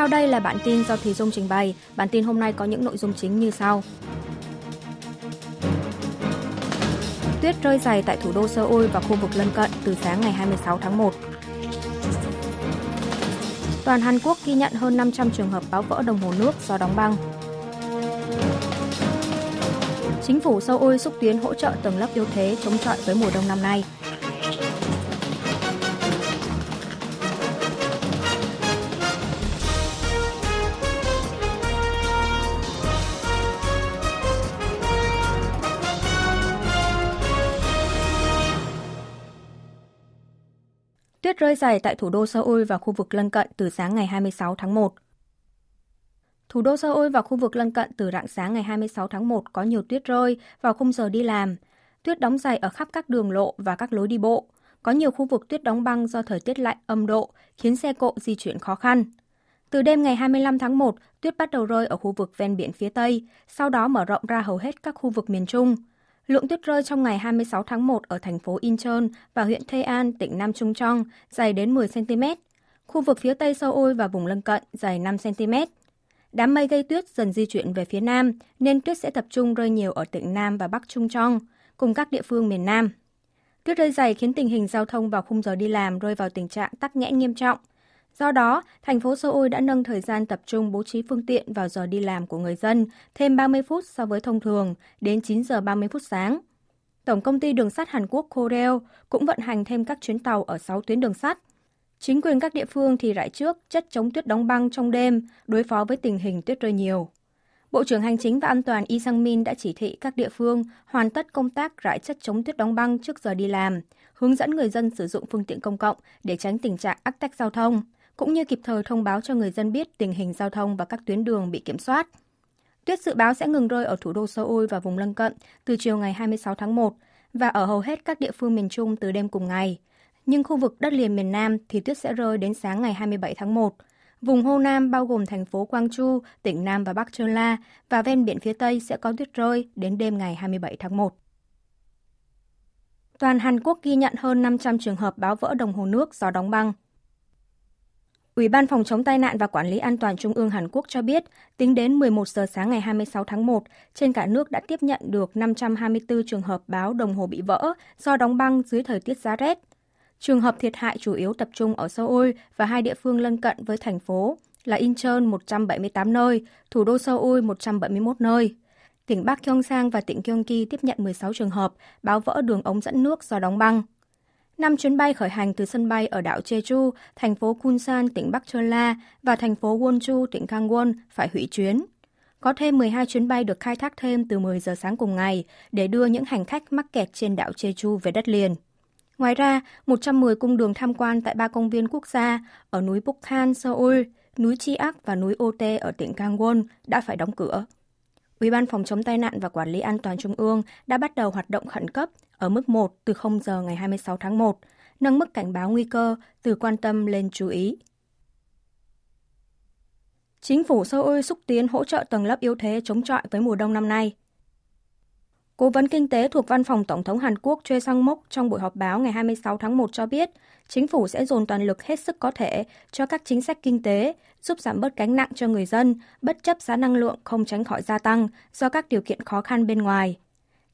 Sau đây là bản tin do Thùy Dung trình bày. Bản tin hôm nay có những nội dung chính như sau. Tuyết rơi dày tại thủ đô Seoul và khu vực lân cận từ sáng ngày 26 tháng 1. Toàn Hàn Quốc ghi nhận hơn 500 trường hợp báo vỡ đồng hồ nước do đóng băng. Chính phủ Seoul xúc tiến hỗ trợ tầng lớp yếu thế chống chọi với mùa đông năm nay. Rơi dày tại thủ đô Seoul và khu vực lân cận từ sáng ngày 26 tháng 1. Thủ đô Seoul và khu vực lân cận từ rạng sáng ngày 26 tháng 1 có nhiều tuyết rơi vào khung giờ đi làm. Tuyết đóng dày ở khắp các đường lộ và các lối đi bộ. Có nhiều khu vực tuyết đóng băng do thời tiết lạnh âm độ, khiến xe cộ di chuyển khó khăn. Từ đêm ngày 25 tháng 1, tuyết bắt đầu rơi ở khu vực ven biển phía Tây, sau đó mở rộng ra hầu hết các khu vực miền Trung. Lượng tuyết rơi trong ngày 26 tháng 1 ở thành phố Incheon và huyện Thê An, tỉnh Nam Trung Trong, dày đến 10 cm. Khu vực phía Tây Seoul và vùng lân cận dày 5 cm. Đám mây gây tuyết dần di chuyển về phía Nam, nên tuyết sẽ tập trung rơi nhiều ở tỉnh Nam và Bắc Trung Trong, cùng các địa phương miền Nam. Tuyết rơi dày khiến tình hình giao thông vào khung giờ đi làm rơi vào tình trạng tắc nghẽn nghiêm trọng. Do đó, thành phố Seoul đã nâng thời gian tập trung bố trí phương tiện vào giờ đi làm của người dân thêm 30 phút so với thông thường, đến 9 giờ 30 phút sáng. Tổng công ty đường sắt Hàn Quốc Korail cũng vận hành thêm các chuyến tàu ở 6 tuyến đường sắt. Chính quyền các địa phương thì rải trước chất chống tuyết đóng băng trong đêm, đối phó với tình hình tuyết rơi nhiều. Bộ trưởng Hành chính và An toàn Y Sang-min đã chỉ thị các địa phương hoàn tất công tác rải chất chống tuyết đóng băng trước giờ đi làm, hướng dẫn người dân sử dụng phương tiện công cộng để tránh tình trạng ách tắc giao thông, cũng như kịp thời thông báo cho người dân biết tình hình giao thông và các tuyến đường bị kiểm soát. Tuyết dự báo sẽ ngừng rơi ở thủ đô Seoul và vùng lân cận từ chiều ngày 26 tháng 1 và ở hầu hết các địa phương miền Trung từ đêm cùng ngày. Nhưng khu vực đất liền miền Nam thì tuyết sẽ rơi đến sáng ngày 27 tháng 1. Vùng Hồ Nam bao gồm thành phố Quang Chu, tỉnh Nam và Bắc Sơn La và ven biển phía Tây sẽ có tuyết rơi đến đêm ngày 27 tháng 1. Toàn Hàn Quốc ghi nhận hơn 500 trường hợp báo vỡ đồng hồ nước do đóng băng. Ủy ban Phòng chống tai nạn và Quản lý an toàn Trung ương Hàn Quốc cho biết, tính đến 11 giờ sáng ngày 26 tháng 1, trên cả nước đã tiếp nhận được 524 trường hợp báo đồng hồ bị vỡ do đóng băng dưới thời tiết giá rét. Trường hợp thiệt hại chủ yếu tập trung ở Seoul và hai địa phương lân cận với thành phố là Incheon 178 nơi, thủ đô Seoul 171 nơi. Tỉnh Bắc Gyeongsang và tỉnh Gyeonggi tiếp nhận 16 trường hợp báo vỡ đường ống dẫn nước do đóng băng. Năm chuyến bay khởi hành từ sân bay ở đảo Jeju, thành phố Kunsan, tỉnh Bắc Chola và thành phố Wonju, tỉnh Gangwon phải hủy chuyến. Có thêm 12 chuyến bay được khai thác thêm từ 10 giờ sáng cùng ngày để đưa những hành khách mắc kẹt trên đảo Jeju về đất liền. Ngoài ra, 110 cung đường tham quan tại ba công viên quốc gia ở núi Bukhan, Seoul, núi Chiak và núi Ote ở tỉnh Gangwon đã phải đóng cửa. Ủy ban phòng chống tai nạn và quản lý an toàn trung ương đã bắt đầu hoạt động khẩn cấp ở mức 1 từ 0 giờ ngày 26 tháng 1, nâng mức cảnh báo nguy cơ từ quan tâm lên chú ý. Chính phủ Seoul xúc tiến hỗ trợ tầng lớp yếu thế chống chọi với mùa đông năm nay. Cố vấn kinh tế thuộc Văn phòng Tổng thống Hàn Quốc Choi Sang-mok trong buổi họp báo ngày 26 tháng 1 cho biết, chính phủ sẽ dồn toàn lực hết sức có thể cho các chính sách kinh tế, giúp giảm bớt gánh nặng cho người dân, bất chấp giá năng lượng không tránh khỏi gia tăng do các điều kiện khó khăn bên ngoài.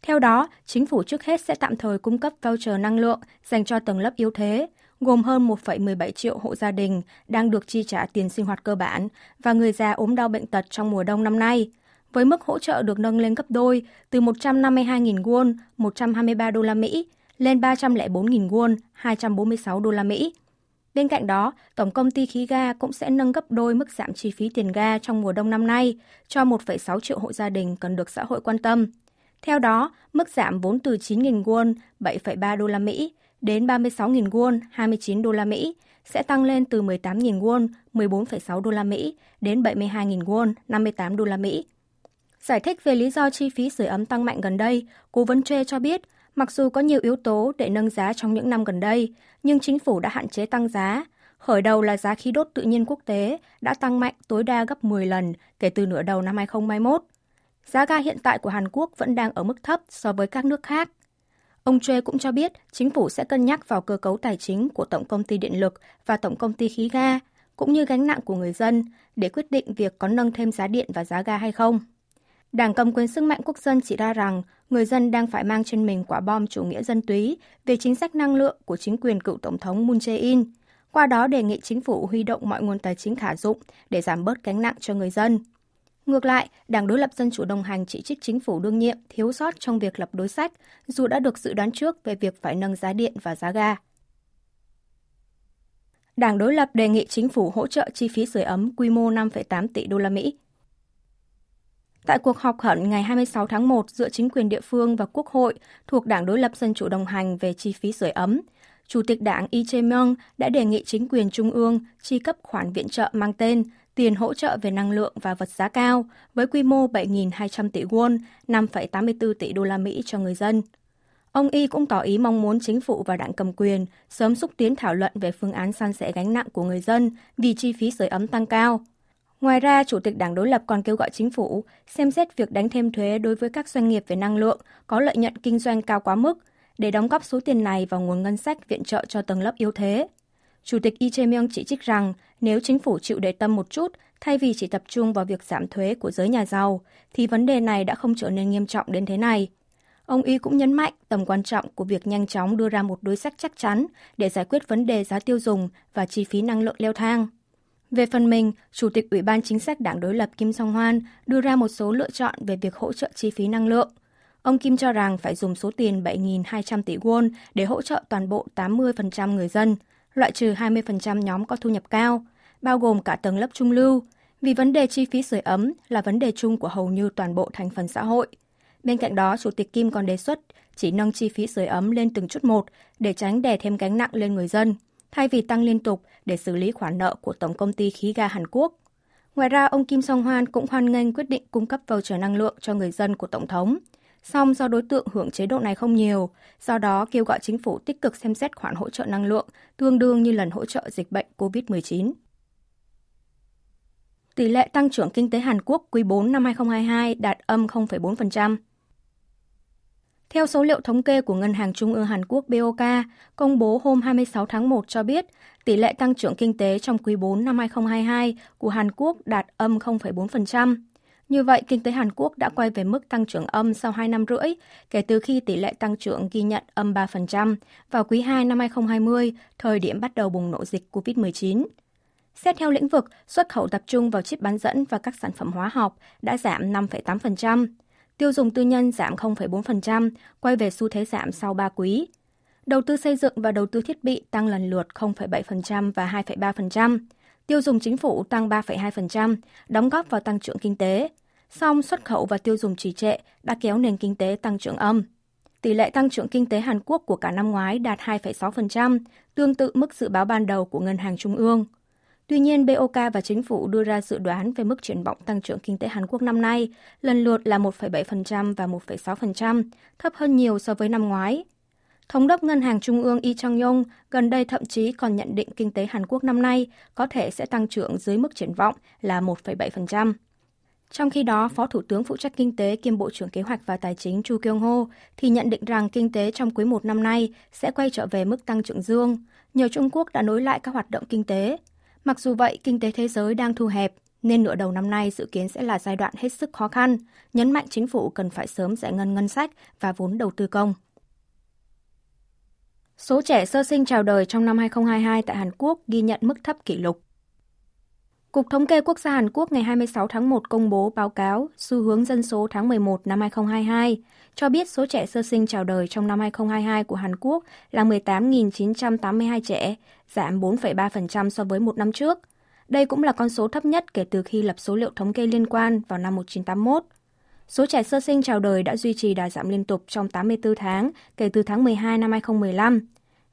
Theo đó, chính phủ trước hết sẽ tạm thời cung cấp voucher năng lượng dành cho tầng lớp yếu thế, gồm hơn 1,17 triệu hộ gia đình đang được chi trả tiền sinh hoạt cơ bản và người già ốm đau bệnh tật trong mùa đông năm nay, với mức hỗ trợ được nâng lên gấp đôi từ 152.000 won, 123 đô la Mỹ lên 304.000 won, 246 đô la Mỹ. Bên cạnh đó, Tổng công ty khí ga cũng sẽ nâng gấp đôi mức giảm chi phí tiền ga trong mùa đông năm nay cho 1,6 triệu hộ gia đình cần được xã hội quan tâm. Theo đó, mức giảm vốn từ 9.000 won, 7,3 đô la Mỹ đến 36.000 won, 29 đô la Mỹ sẽ tăng lên từ 18.000 won, 14,6 đô la Mỹ đến 72.000 won, 58 đô la Mỹ. Giải thích về lý do chi phí sưởi ấm tăng mạnh gần đây, cố vấn tre cho biết, mặc dù có nhiều yếu tố để nâng giá trong những năm gần đây, nhưng chính phủ đã hạn chế tăng giá. Khởi đầu là giá khí đốt tự nhiên quốc tế đã tăng mạnh tối đa gấp 10 lần kể từ nửa đầu năm 2021. Giá ga hiện tại của Hàn Quốc vẫn đang ở mức thấp so với các nước khác. Ông Choi cũng cho biết chính phủ sẽ cân nhắc vào cơ cấu tài chính của Tổng công ty Điện lực và Tổng công ty Khí ga, cũng như gánh nặng của người dân để quyết định việc có nâng thêm giá điện và giá ga hay không. Đảng cầm quyền sức mạnh quốc dân chỉ ra rằng người dân đang phải mang trên mình quả bom chủ nghĩa dân túy về chính sách năng lượng của chính quyền cựu Tổng thống Moon Jae-in, qua đó đề nghị chính phủ huy động mọi nguồn tài chính khả dụng để giảm bớt gánh nặng cho người dân. Ngược lại, Đảng đối lập Dân chủ đồng hành chỉ trích chính phủ đương nhiệm thiếu sót trong việc lập đối sách, dù đã được dự đoán trước về việc phải nâng giá điện và giá ga. Đảng đối lập đề nghị chính phủ hỗ trợ chi phí sưởi ấm quy mô 5,8 tỷ đô la Mỹ. Tại cuộc họp khẩn ngày 26 tháng 1 giữa chính quyền địa phương và Quốc hội thuộc Đảng đối lập Dân chủ đồng hành về chi phí sưởi ấm, Chủ tịch Đảng Lee Jae-myung đã đề nghị chính quyền trung ương chi cấp khoản viện trợ mang tên tiền hỗ trợ về năng lượng và vật giá cao với quy mô 7.200 tỷ won, 5,84 tỷ đô la Mỹ cho người dân. Ông Y cũng tỏ ý mong muốn chính phủ và đảng cầm quyền sớm xúc tiến thảo luận về phương án san sẻ gánh nặng của người dân vì chi phí sưởi ấm tăng cao. Ngoài ra, Chủ tịch Đảng đối lập còn kêu gọi chính phủ xem xét việc đánh thêm thuế đối với các doanh nghiệp về năng lượng có lợi nhuận kinh doanh cao quá mức để đóng góp số tiền này vào nguồn ngân sách viện trợ cho tầng lớp yếu thế. Chủ tịch Lee Jae-myung chỉ trích rằng nếu chính phủ chịu để tâm một chút thay vì chỉ tập trung vào việc giảm thuế của giới nhà giàu, thì vấn đề này đã không trở nên nghiêm trọng đến thế này. Ông Y cũng nhấn mạnh tầm quan trọng của việc nhanh chóng đưa ra một đối sách chắc chắn để giải quyết vấn đề giá tiêu dùng và chi phí năng lượng leo thang. Về phần mình, Chủ tịch Ủy ban Chính sách Đảng đối lập Kim Song Hoan đưa ra một số lựa chọn về việc hỗ trợ chi phí năng lượng. Ông Kim cho rằng phải dùng số tiền 7.200 tỷ won để hỗ trợ toàn bộ 80% người dân, loại trừ 20% nhóm có thu nhập cao, bao gồm cả tầng lớp trung lưu, vì vấn đề chi phí sưởi ấm là vấn đề chung của hầu như toàn bộ thành phần xã hội. Bên cạnh đó, Chủ tịch Kim còn đề xuất chỉ nâng chi phí sưởi ấm lên từng chút một để tránh đè thêm gánh nặng lên người dân, thay vì tăng liên tục để xử lý khoản nợ của Tổng công ty khí ga Hàn Quốc. Ngoài ra, ông Kim Song Hoan cũng hoan nghênh quyết định cung cấp voucher năng lượng cho người dân của Tổng thống. Song do đối tượng hưởng chế độ này không nhiều, do đó kêu gọi chính phủ tích cực xem xét khoản hỗ trợ năng lượng tương đương như lần hỗ trợ dịch bệnh COVID-19. Tỷ lệ tăng trưởng kinh tế Hàn Quốc quý 4 năm 2022 đạt âm 0,4%. Theo số liệu thống kê của Ngân hàng Trung ương Hàn Quốc BOK, công bố hôm 26 tháng 1 cho biết, tỷ lệ tăng trưởng kinh tế trong quý 4 năm 2022 của Hàn Quốc đạt âm 0,4%. Như vậy, kinh tế Hàn Quốc đã quay về mức tăng trưởng âm sau 2 năm rưỡi, kể từ khi tỷ lệ tăng trưởng ghi nhận âm 3% vào quý 2 năm 2020, thời điểm bắt đầu bùng nổ dịch COVID-19. Xét theo lĩnh vực, xuất khẩu tập trung vào chip bán dẫn và các sản phẩm hóa học đã giảm 5,8%. Tiêu dùng tư nhân giảm 0,4%, quay về xu thế giảm sau 3 quý. Đầu tư xây dựng và đầu tư thiết bị tăng lần lượt 0,7% và 2,3%. Tiêu dùng chính phủ tăng 3,2%, đóng góp vào tăng trưởng kinh tế. Song xuất khẩu và tiêu dùng trì trệ đã kéo nền kinh tế tăng trưởng âm. Tỷ lệ tăng trưởng kinh tế Hàn Quốc của cả năm ngoái đạt 2,6%, tương tự mức dự báo ban đầu của Ngân hàng Trung ương. Tuy nhiên, BOK và chính phủ đưa ra dự đoán về mức triển vọng tăng trưởng kinh tế Hàn Quốc năm nay, lần lượt là 1,7% và 1,6%, thấp hơn nhiều so với năm ngoái. Thống đốc Ngân hàng Trung ương Lee Chang-yong gần đây thậm chí còn nhận định kinh tế Hàn Quốc năm nay có thể sẽ tăng trưởng dưới mức triển vọng là 1,7%. Trong khi đó, Phó Thủ tướng phụ trách kinh tế kiêm Bộ trưởng Kế hoạch và Tài chính Chu Kyung Ho thì nhận định rằng kinh tế trong quý một năm nay sẽ quay trở về mức tăng trưởng dương, nhờ Trung Quốc đã nối lại các hoạt động kinh tế. Mặc dù vậy, kinh tế thế giới đang thu hẹp, nên nửa đầu năm nay dự kiến sẽ là giai đoạn hết sức khó khăn, nhấn mạnh chính phủ cần phải sớm giải ngân ngân sách và vốn đầu tư công. Số trẻ sơ sinh chào đời trong năm 2022 tại Hàn Quốc ghi nhận mức thấp kỷ lục. Cục Thống kê Quốc gia Hàn Quốc ngày 26 tháng 1 công bố báo cáo xu hướng dân số tháng 11 năm 2022, cho biết số trẻ sơ sinh chào đời trong năm 2022 của Hàn Quốc là 18.982 trẻ, giảm 4,3% so với một năm trước. Đây cũng là con số thấp nhất kể từ khi lập số liệu thống kê liên quan vào năm 1981. Số trẻ sơ sinh chào đời đã duy trì đà giảm liên tục trong 84 tháng kể từ tháng 12 năm 2015.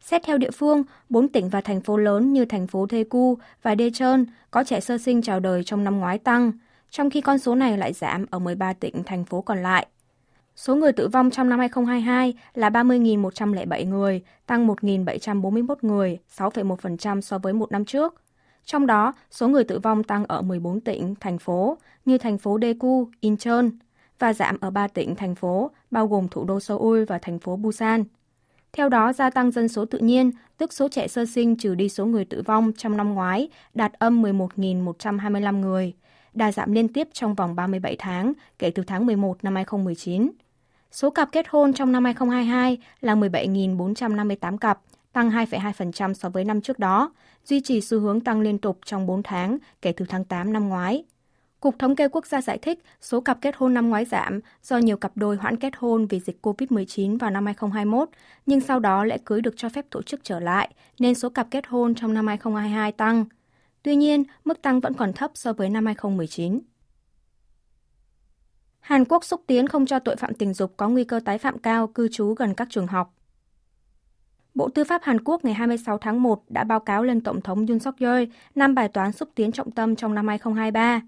Xét theo địa phương, 4 tỉnh và thành phố lớn như thành phố Daegu và Daejeon có trẻ sơ sinh chào đời trong năm ngoái tăng, trong khi con số này lại giảm ở 13 tỉnh, thành phố còn lại. Số người tử vong trong năm 2022 là 30.107 người, tăng 1.741 người, 6,1% so với một năm trước. Trong đó, số người tử vong tăng ở 14 tỉnh, thành phố như thành phố Daegu, Incheon và giảm ở ba tỉnh, thành phố bao gồm thủ đô Seoul và thành phố Busan. Theo đó, gia tăng dân số tự nhiên, tức số trẻ sơ sinh trừ đi số người tử vong trong năm ngoái, đạt âm 11.125 người, đà giảm liên tiếp trong vòng 37 tháng kể từ tháng 11 năm 2019. Số cặp kết hôn trong năm 2022 là 17.458 cặp, tăng 2,2% so với năm trước đó, duy trì xu hướng tăng liên tục trong 4 tháng kể từ tháng 8 năm ngoái. Cục Thống kê Quốc gia giải thích số cặp kết hôn năm ngoái giảm do nhiều cặp đôi hoãn kết hôn vì dịch COVID-19 vào năm 2021, nhưng sau đó lễ cưới được cho phép tổ chức trở lại, nên số cặp kết hôn trong năm 2022 tăng. Tuy nhiên, mức tăng vẫn còn thấp so với năm 2019. Hàn Quốc xúc tiến không cho tội phạm tình dục có nguy cơ tái phạm cao cư trú gần các trường học. Bộ Tư pháp Hàn Quốc ngày 26 tháng 1 đã báo cáo lên Tổng thống Yoon suk yeol năm bài toán xúc tiến trọng tâm trong năm 2023.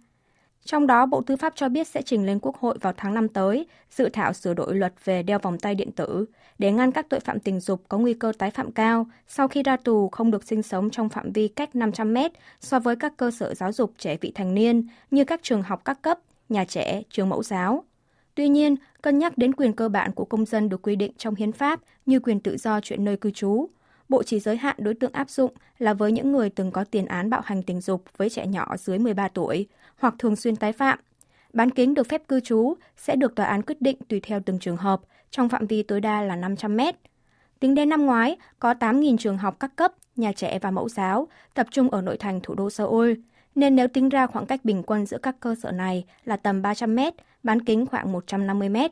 Trong đó, Bộ Tư pháp cho biết sẽ trình lên Quốc hội vào tháng 5 tới dự thảo sửa đổi luật về đeo vòng tay điện tử để ngăn các tội phạm tình dục có nguy cơ tái phạm cao sau khi ra tù không được sinh sống trong phạm vi cách 500 mét so với các cơ sở giáo dục trẻ vị thành niên như các trường học các cấp, nhà trẻ, trường mẫu giáo. Tuy nhiên, cân nhắc đến quyền cơ bản của công dân được quy định trong hiến pháp như quyền tự do chuyện nơi cư trú, Bộ chỉ giới hạn đối tượng áp dụng là với những người từng có tiền án bạo hành tình dục với trẻ nhỏ dưới 13 tuổi hoặc thường xuyên tái phạm. Bán kính được phép cư trú sẽ được tòa án quyết định tùy theo từng trường hợp, trong phạm vi tối đa là 500 mét. Tính đến năm ngoái, có 8.000 trường học các cấp, nhà trẻ và mẫu giáo tập trung ở nội thành thủ đô Seoul, nên nếu tính ra khoảng cách bình quân giữa các cơ sở này là tầm 300 mét, bán kính khoảng 150 mét.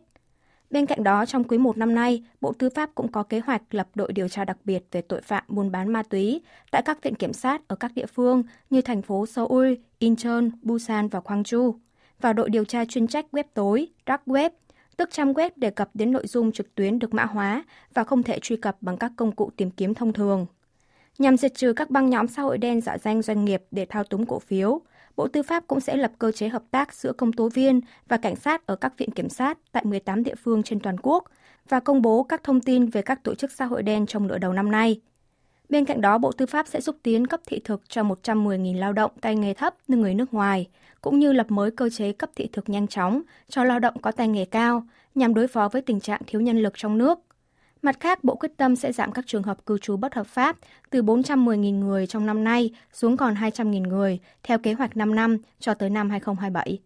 Bên cạnh đó, trong quý 1 năm nay, Bộ Tư pháp cũng có kế hoạch lập đội điều tra đặc biệt về tội phạm buôn bán ma túy tại các viện kiểm sát ở các địa phương như thành phố Seoul, Incheon, Busan và Gwangju và đội điều tra chuyên trách web tối, dark web, tức trang web đề cập đến nội dung trực tuyến được mã hóa và không thể truy cập bằng các công cụ tìm kiếm thông thường. Nhằm diệt trừ các băng nhóm xã hội đen giả danh doanh nghiệp để thao túng cổ phiếu, Bộ Tư pháp cũng sẽ lập cơ chế hợp tác giữa công tố viên và cảnh sát ở các viện kiểm sát tại 18 địa phương trên toàn quốc và công bố các thông tin về các tổ chức xã hội đen trong nửa đầu năm nay. Bên cạnh đó, Bộ Tư pháp sẽ xúc tiến cấp thị thực cho 110.000 lao động tay nghề thấp như người nước ngoài, cũng như lập mới cơ chế cấp thị thực nhanh chóng cho lao động có tay nghề cao nhằm đối phó với tình trạng thiếu nhân lực trong nước – Mặt khác, Bộ quyết tâm sẽ giảm các trường hợp cư trú bất hợp pháp từ 410.000 người trong năm nay xuống còn 200.000 người theo kế hoạch 5 năm cho tới năm 2027.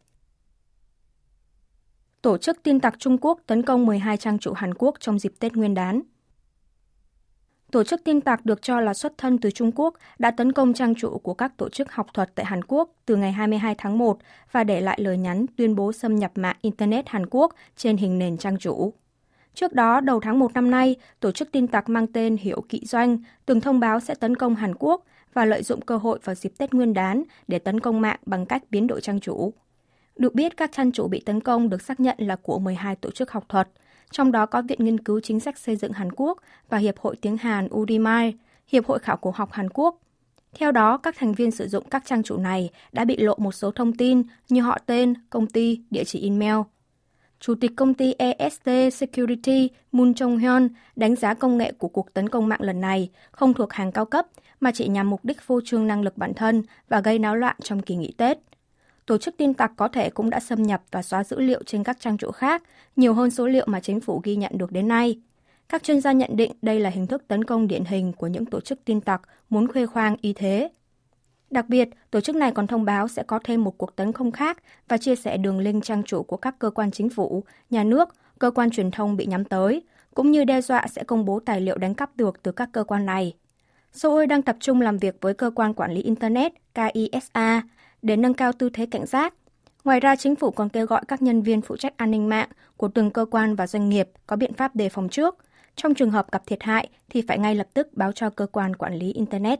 Tổ chức tin tặc Trung Quốc tấn công 12 trang trụ Hàn Quốc trong dịp Tết Nguyên đán. Tổ chức tin tặc được cho là xuất thân từ Trung Quốc đã tấn công trang trụ của các tổ chức học thuật tại Hàn Quốc từ ngày 22 tháng 1 và để lại lời nhắn tuyên bố xâm nhập mạng Internet Hàn Quốc trên hình nền trang chủ. Trước đó, đầu tháng 1 năm nay, tổ chức tin tặc mang tên Hiểu Kỵ Doanh từng thông báo sẽ tấn công Hàn Quốc và lợi dụng cơ hội vào dịp Tết Nguyên đán để tấn công mạng bằng cách biến đổi trang chủ. Được biết, các trang chủ bị tấn công được xác nhận là của 12 tổ chức học thuật, trong đó có Viện Nghiên cứu Chính sách Xây dựng Hàn Quốc và Hiệp hội Tiếng Hàn Udimai, Hiệp hội Khảo cổ học Hàn Quốc. Theo đó, các thành viên sử dụng các trang chủ này đã bị lộ một số thông tin như họ tên, công ty, địa chỉ email – Chủ tịch công ty EST Security Moon Jong Hyun đánh giá công nghệ của cuộc tấn công mạng lần này không thuộc hàng cao cấp mà chỉ nhằm mục đích phô trương năng lực bản thân và gây náo loạn trong kỳ nghỉ Tết. Tổ chức tin tặc có thể cũng đã xâm nhập và xóa dữ liệu trên các trang chủ khác, nhiều hơn số liệu mà chính phủ ghi nhận được đến nay. Các chuyên gia nhận định đây là hình thức tấn công điển hình của những tổ chức tin tặc muốn khuê khoang y thế. Đặc biệt, tổ chức này còn thông báo sẽ có thêm một cuộc tấn công khác và chia sẻ đường link trang chủ của các cơ quan chính phủ, nhà nước, cơ quan truyền thông bị nhắm tới, cũng như đe dọa sẽ công bố tài liệu đánh cắp được từ các cơ quan này. Seoul đang tập trung làm việc với cơ quan quản lý Internet KISA để nâng cao tư thế cảnh giác. Ngoài ra, chính phủ còn kêu gọi các nhân viên phụ trách an ninh mạng của từng cơ quan và doanh nghiệp có biện pháp đề phòng trước. Trong trường hợp gặp thiệt hại thì phải ngay lập tức báo cho cơ quan quản lý Internet.